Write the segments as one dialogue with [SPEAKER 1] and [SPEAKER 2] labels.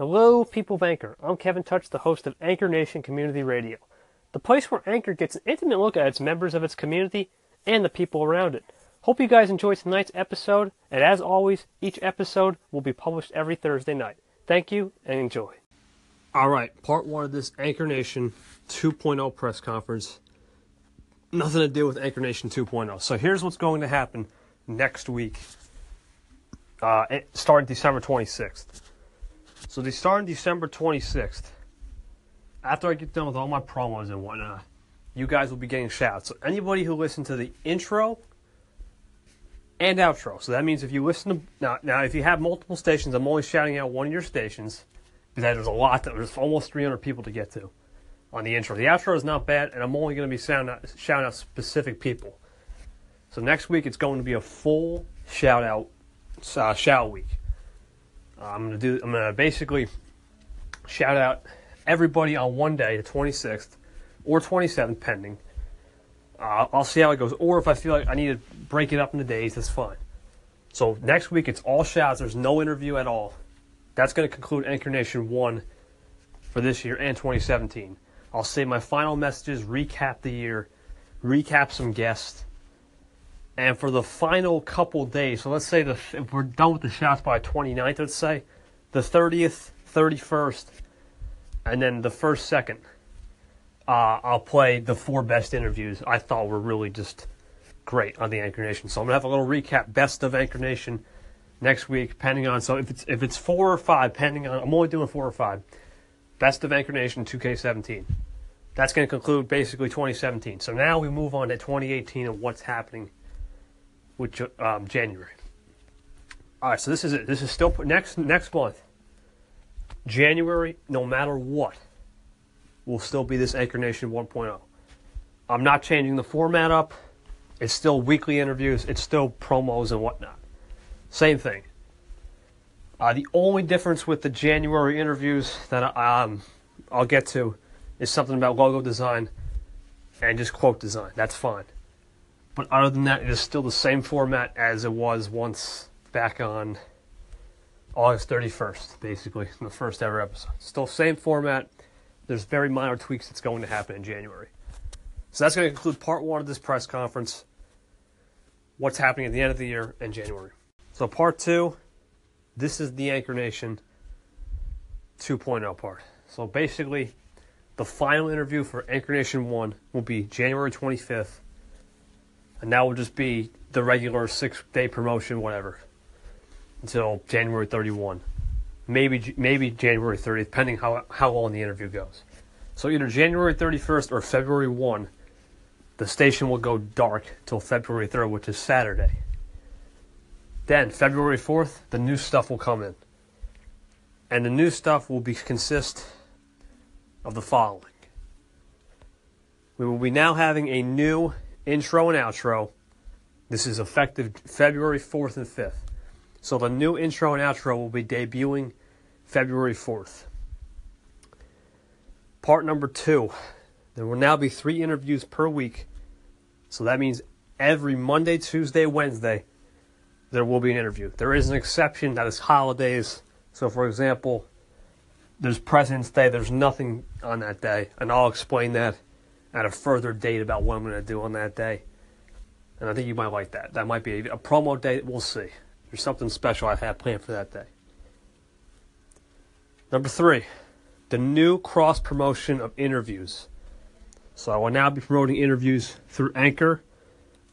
[SPEAKER 1] Hello, people of Anchor. I'm Kevin Touch, the host of Anchor Nation Community Radio, the place where Anchor gets an intimate look at its members of its community and the people around it. Hope you guys enjoyed tonight's episode, and as always, each episode will be published every Thursday night. Thank you and enjoy. All right, part one of this Anchor Nation 2.0 press conference. Nothing to do with Anchor Nation 2.0. So here's what's going to happen next week, uh, starting December 26th. So they start on December 26th. After I get done with all my promos and whatnot, you guys will be getting shouts. So anybody who listened to the intro and outro. So that means if you listen to now, now if you have multiple stations, I'm only shouting out one of your stations because there's a lot. That, There's almost 300 people to get to on the intro. The outro is not bad, and I'm only going to be shouting out, shouting out specific people. So next week it's going to be a full shout out uh, shout week. Uh, I'm to do. I'm to basically shout out everybody on one day, the 26th or 27th, pending. Uh, I'll see how it goes. Or if I feel like I need to break it up into days, that's fine. So next week it's all shouts. There's no interview at all. That's going to conclude Anchor Nation 1 for this year and 2017. I'll say my final messages, recap the year, recap some guests. And for the final couple days, so let's say the, if we're done with the shots by 29th, let's say, the 30th, 31st, and then the first second, uh, I'll play the four best interviews I thought were really just great on the Anchor Nation. So I'm gonna have a little recap, best of Anchor Nation next week, depending on. So if it's if it's four or five, depending on, I'm only doing four or five. Best of Anchor Nation 2K17. That's to conclude basically 2017. So now we move on to 2018 and what's happening with um, January. All right, so this is it. This is still next next month. January, no matter what will still be this Anchor Nation 1.0. I'm not changing the format up. It's still weekly interviews. It's still promos and whatnot. Same thing. Uh, the only difference with the January interviews that um, I'll get to is something about logo design and just quote design. That's fine. But other than that, it is still the same format as it was once back on August 31st, basically, the first ever episode. Still same format, there's very minor tweaks that's going to happen in January. So that's going to conclude part one of this press conference. What's happening at the end of the year in January. So part two, this is the Anchor Nation 2.0 part. So basically, the final interview for Anchor Nation 1 will be January 25th. And that will just be the regular six day promotion, whatever, until January 31 maybe maybe January 30th, depending how how long the interview goes. So either January 31st or February 1, the station will go dark till February 3rd, which is Saturday. Then February 4th, the new stuff will come in, and the new stuff will be consist of the following. We will be now having a new intro and outro. This is effective February 4th and 5th. So the new intro and outro will be debuting February 4th. Part number two. There will now be three interviews per week. So that means every Monday, Tuesday, Wednesday, there will be an interview. There is an exception that is holidays. So, for example, there's President's Day, there's nothing on that day. And I'll explain that at a further date about what I'm going to do on that day. And I think you might like that. That might be a promo day. We'll see. There's something special I have planned for that day. Number three, the new cross promotion of interviews. So I will now be promoting interviews through Anchor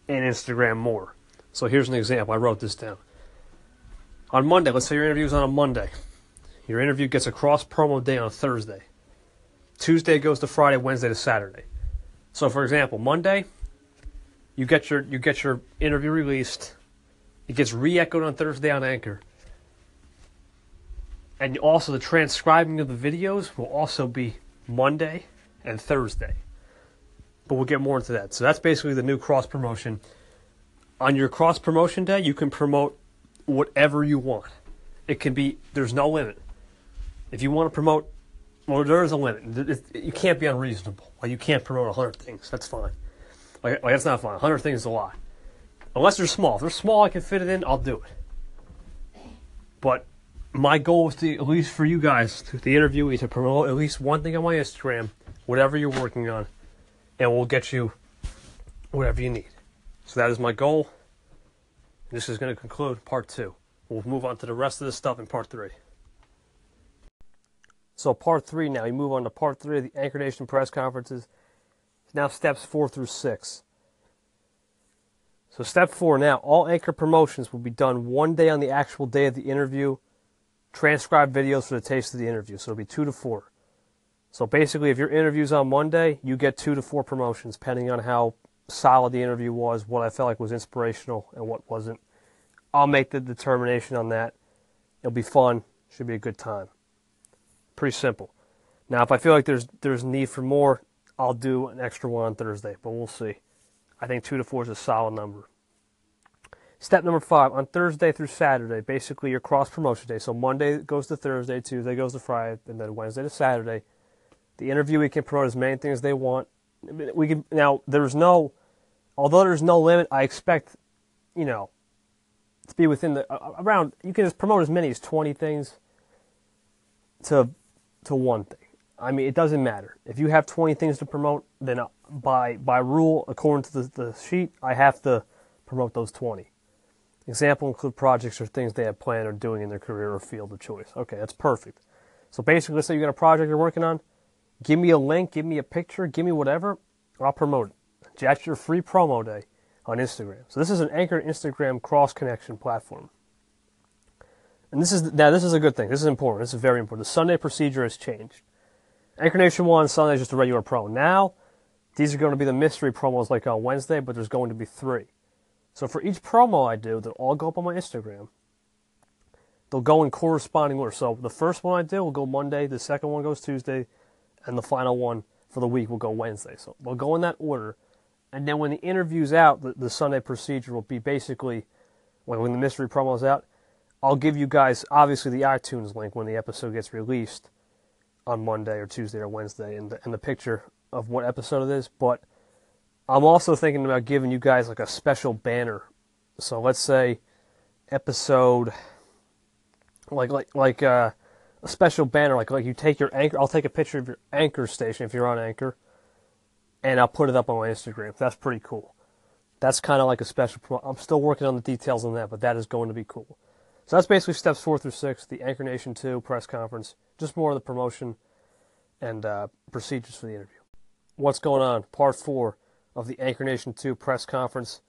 [SPEAKER 1] and Instagram more. So here's an example. I wrote this down. On Monday, let's say your interview is on a Monday. Your interview gets a cross promo day on a Thursday. Tuesday goes to Friday, Wednesday to Saturday. So for example, Monday, you get your you get your interview released it gets re-echoed on Thursday on Anchor. And also the transcribing of the videos will also be Monday and Thursday. But we'll get more into that. So that's basically the new cross promotion. On your cross promotion day, you can promote whatever you want. It can be there's no limit. If you want to promote well, there is a limit. You can't be unreasonable. Like you can't promote hundred things. That's fine. Like, like that's not fine. Hundred things is a lot. Unless they're small. If they're small, I can fit it in, I'll do it. But my goal is to, at least for you guys, the interviewee, to promote at least one thing on my Instagram, whatever you're working on, and we'll get you whatever you need. So that is my goal. This is going to conclude part two. We'll move on to the rest of the stuff in part three. So part three now, You move on to part three of the Anchor Nation press conferences. Now steps four through six. So step four now, all Anchor promotions will be done one day on the actual day of the interview. Transcribe videos for the taste of the interview. So it'll be two to four. So basically, if your interview's on Monday, you get two to four promotions, depending on how solid the interview was, what I felt like was inspirational, and what wasn't. I'll make the determination on that. It'll be fun. Should be a good time. Pretty simple. Now, if I feel like there's there's need for more, I'll do an extra one on Thursday, but we'll see. I think two to four is a solid number. Step number five on Thursday through Saturday, basically your cross promotion day. So Monday goes to Thursday, Tuesday goes to Friday, and then Wednesday to Saturday. The interviewee can promote as many things as they want. We can now. There's no, although there's no limit. I expect, you know, to be within the around. You can just promote as many as 20 things. To to one thing. I mean, it doesn't matter. If you have 20 things to promote, then uh, by by rule, according to the, the sheet, I have to promote those 20. Example include projects or things they have planned or doing in their career or field of choice. Okay, that's perfect. So basically, let's say you got a project you're working on. Give me a link, give me a picture, give me whatever. I'll promote it. That's your free promo day on Instagram. So this is an Anchor Instagram cross connection platform. And this is now this is a good thing. This is important. This is very important. The Sunday procedure has changed. Anchor Nation One Sunday is just a regular pro. Now these are going to be the mystery promos like on Wednesday, but there's going to be three. So for each promo I do, they'll all go up on my Instagram. They'll go in corresponding order. So the first one I do will go Monday, the second one goes Tuesday, and the final one for the week will go Wednesday. So they'll go in that order. And then when the interview's out, the, the Sunday procedure will be basically when the mystery promo's out, I'll give you guys obviously the iTunes link when the episode gets released on Monday or Tuesday or Wednesday and the, and the picture of what episode it is. But I'm also thinking about giving you guys like a special banner. So let's say episode like like like uh, a special banner like like you take your anchor I'll take a picture of your anchor station if you're on anchor and I'll put it up on my Instagram. That's pretty cool. That's kind of like a special I'm still working on the details on that, but that is going to be cool. So that's basically steps four through six, the Anchor Nation 2 press conference, just more of the promotion and uh, procedures for the interview. What's going on? Part four of the Anchor Nation 2 press conference.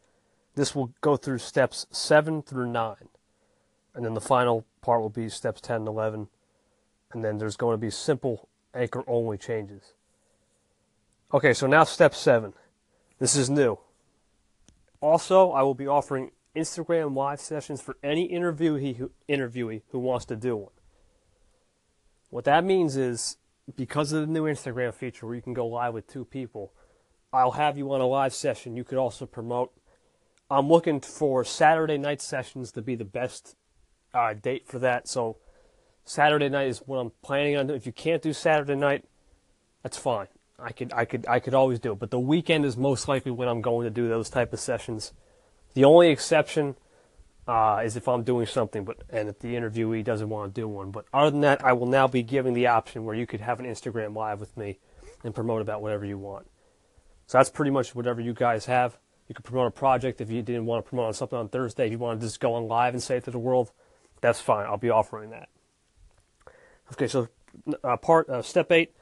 [SPEAKER 1] This will go through steps seven through nine. And then the final part will be steps 10 and 11. And then there's going to be simple anchor only changes. Okay, so now step seven. This is new. Also, I will be offering Instagram live sessions for any interviewee who, interviewee who wants to do one. What that means is because of the new Instagram feature where you can go live with two people, I'll have you on a live session. You could also promote. I'm looking for Saturday night sessions to be the best uh, date for that. So Saturday night is what I'm planning on. Doing. If you can't do Saturday night, that's fine. I could I could I could always do it. But the weekend is most likely when I'm going to do those type of sessions. The only exception uh, is if I'm doing something, but and if the interviewee doesn't want to do one. But other than that, I will now be giving the option where you could have an Instagram live with me and promote about whatever you want. So that's pretty much whatever you guys have. You could promote a project if you didn't want to promote on something on Thursday. If you want to just go on live and say it to the world, that's fine. I'll be offering that. Okay, so uh, part uh, step eight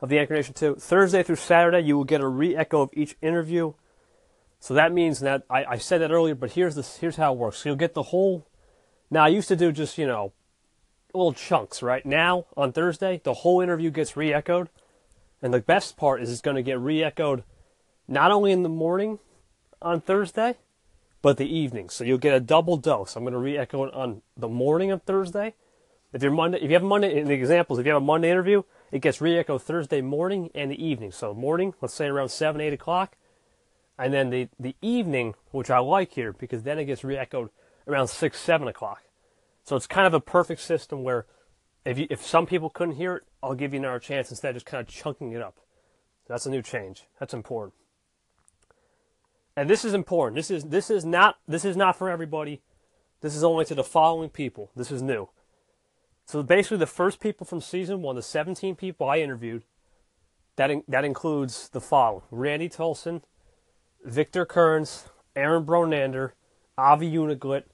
[SPEAKER 1] of the Anchor Nation two Thursday through Saturday, you will get a re-echo of each interview so that means that I, I said that earlier, but here's this here's how it works. So you'll get the whole. Now I used to do just you know, little chunks. Right now on Thursday, the whole interview gets re-echoed, and the best part is it's going to get re-echoed, not only in the morning, on Thursday, but the evening. So you'll get a double dose. I'm going to re-echo it on the morning of Thursday. If you're Monday, if you have a Monday, in the examples, if you have a Monday interview, it gets re-echoed Thursday morning and the evening. So morning, let's say around seven, eight o'clock and then the, the evening, which I like here because then it gets re-echoed around six, seven o'clock. So it's kind of a perfect system where if you, if some people couldn't hear it, I'll give you another chance instead of just kind of chunking it up. That's a new change. That's important. And this is important. This is this is not this is not for everybody. This is only to the following people. This is new. So basically, the first people from season one, the 17 people I interviewed, that in, that includes the following: Randy Tolson, Victor Kearns, Aaron Bronander, Avi Uniglit.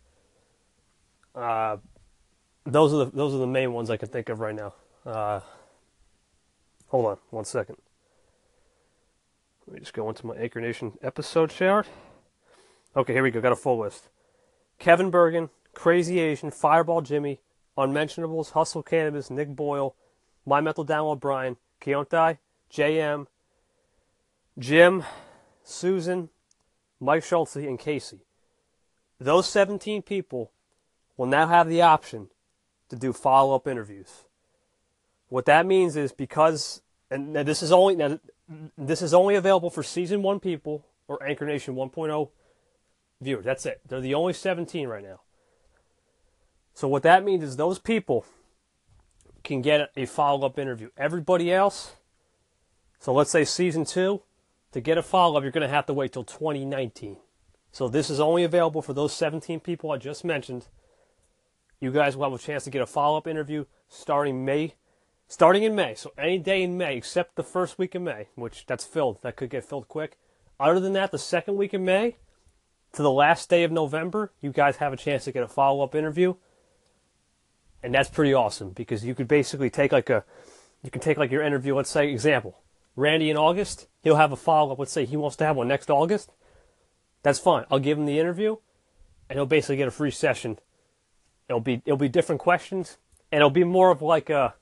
[SPEAKER 1] Uh, those are the those are the main ones I can think of right now. Uh, hold on one second. Let me just go into my Anchor Nation episode chart. Okay, here we go. Got a full list. Kevin Bergen, Crazy Asian, Fireball Jimmy, Unmentionables, Hustle Cannabis, Nick Boyle, My Mental Download Brian, Keontae, JM, Jim, Susan, Mike Schultze, and Casey. Those 17 people will now have the option to do follow up interviews. What that means is because, and this is only now, this is only available for season one people or Anchor Nation 1.0 viewers. That's it. They're the only 17 right now. So what that means is those people can get a follow up interview. Everybody else, so let's say season two, to get a follow up, you're going to have to wait till 2019. So this is only available for those 17 people I just mentioned. You guys will have a chance to get a follow up interview starting May, starting in May. So any day in May except the first week of May, which that's filled. That could get filled quick. Other than that, the second week of May to the last day of November, you guys have a chance to get a follow up interview and that's pretty awesome because you could basically take like a you can take like your interview let's say example randy in august he'll have a follow-up. Let's say he wants to have one next august. That's fine. I'll give him the interview and he'll basically get a free session. It'll be it'll be different questions and it'll be more of like a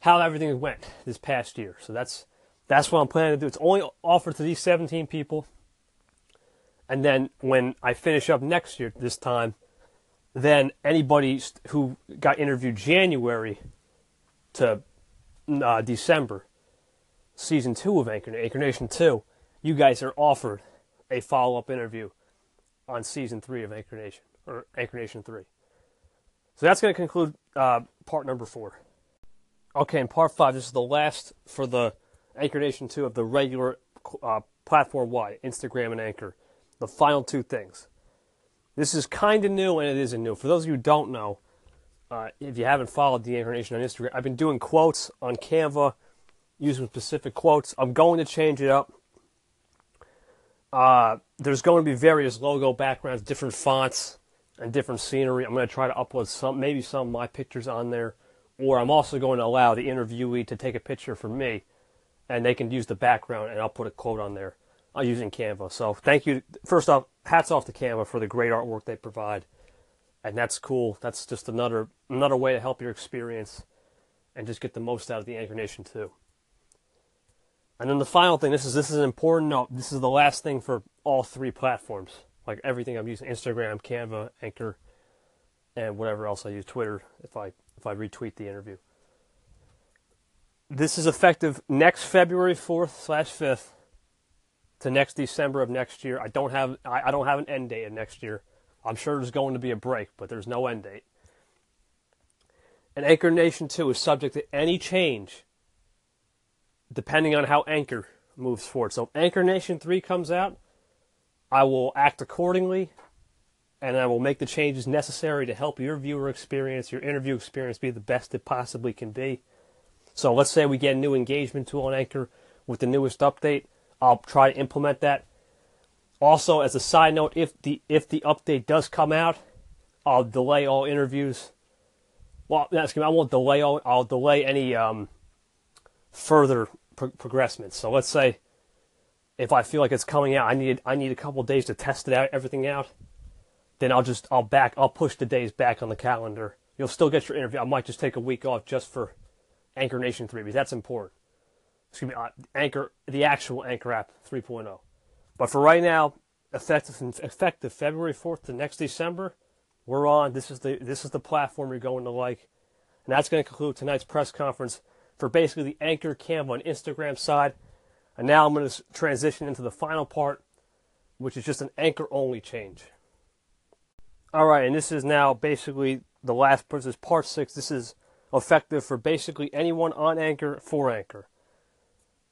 [SPEAKER 1] how everything went this past year. So that's that's what i'm planning to do. It's only offered to these 17 people. And then when i finish up next year this time then anybody who got interviewed January to uh, December, season two of Anchor, Anchor Nation 2, you guys are offered a follow up interview on season three of Anchor Nation, or Anchor Nation 3. So that's going to conclude uh, part number four. Okay, in part five, this is the last for the Anchor Nation 2 of the regular uh, platform wide, Instagram and Anchor. The final two things. This is kind of new and it isn't new. For those of you who don't know, uh, if you haven't followed the Anchor Nation on Instagram, I've been doing quotes on Canva using specific quotes. I'm going to change it up. Uh, there's going to be various logo backgrounds, different fonts, and different scenery. I'm going to try to upload some, maybe some of my pictures on there, or I'm also going to allow the interviewee to take a picture for me, and they can use the background, and I'll put a quote on there uh, using Canva. So thank you. First off, hats off to Canva for the great artwork they provide, and that's cool. That's just another another way to help your experience and just get the most out of the Anchor Nation too. And then the final thing, this is this is an important note. This is the last thing for all three platforms. Like everything I'm using, Instagram, Canva, Anchor, and whatever else I use, Twitter, if I if I retweet the interview. This is effective next February fourth slash fifth to next December of next year. I don't have I, I don't have an end date of next year. I'm sure there's going to be a break, but there's no end date. And Anchor Nation 2 is subject to any change depending on how Anchor moves forward. So Anchor Nation 3 comes out, I will act accordingly and I will make the changes necessary to help your viewer experience, your interview experience be the best it possibly can be. So let's say we get a new engagement tool on Anchor with the newest update. I'll try to implement that. Also, as a side note, if the if the update does come out, I'll delay all interviews. Well, I won't delay all. I'll delay any um, further pro- progressments. So let's say if I feel like it's coming out, I need I need a couple days to test it out, everything out. Then I'll just I'll back I'll push the days back on the calendar. You'll still get your interview. I might just take a week off just for Anchor Nation three because that's important excuse me, uh, Anchor, the actual Anchor app 3.0. But for right now, effective effective February 4th to next December, we're on. This is the this is the platform you're going to like, and that's going to conclude tonight's press conference for basically the Anchor Canva on Instagram side. And now I'm going to transition into the final part, which is just an Anchor only change. All right, and this is now basically the last part. This is part six. This is effective for basically anyone on Anchor for Anchor.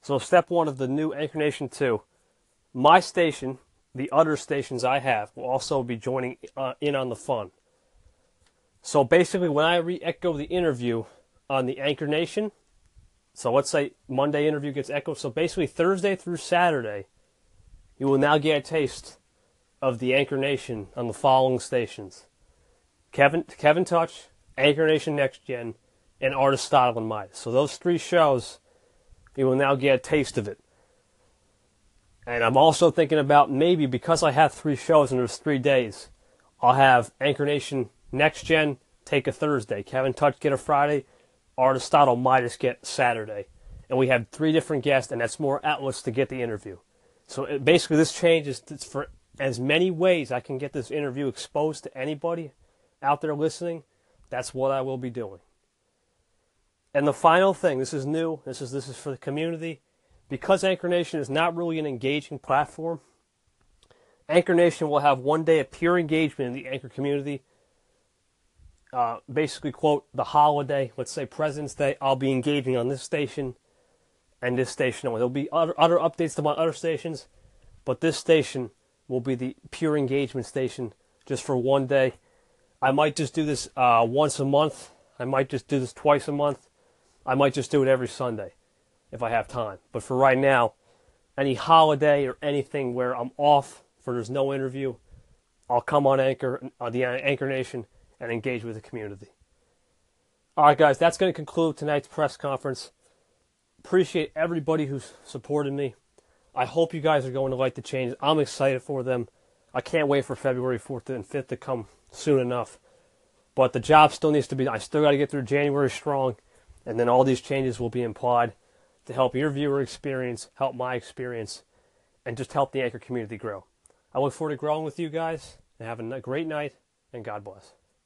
[SPEAKER 1] So step one of the new Anchor Nation 2, my station, the other stations I have, will also be joining uh, in on the fun. So basically, when I re echo the interview on the Anchor Nation, so let's say Monday interview gets echoed. So basically, Thursday through Saturday, you will now get a taste of the Anchor Nation on the following stations Kevin, Kevin Touch, Anchor Nation Next Gen, and Aristotle and Midas. So those three shows, you will now get a taste of it. And I'm also thinking about maybe because I have three shows and there's three days, I'll have Anchor Nation Next Gen take a Thursday, Kevin Touch get a Friday, Aristotle Midas get Saturday. And we have three different guests, and that's more outlets to get the interview. So it, basically, this change is for as many ways I can get this interview exposed to anybody out there listening. That's what I will be doing. And the final thing, this is new. This is this is for the community because Anchor Nation is not really an engaging platform, Anchor Nation will have one day of pure engagement in the Anchor community. Uh, basically, quote, the holiday, let's say President's Day, I'll be engaging on this station and this station only. There'll be other, other updates to my other stations, but this station will be the pure engagement station just for one day. I might just do this uh, once a month. I might just do this twice a month. I might just do it every Sunday if I have time. But for right now, any holiday or anything where I'm off for there's no interview, I'll come on Anchor, on the Anchor Nation, and engage with the community. All right, guys, that's going to conclude tonight's press conference. Appreciate everybody who's supported me. I hope you guys are going to like the changes. I'm excited for them. I can't wait for February 4th and 5th to come soon enough. But the job still needs to be, I still got to get through January strong, and then all these changes will be implied to help your viewer experience, help my experience, and just help the Anchor community grow. I look forward to growing with you guys and having a great night, and God bless.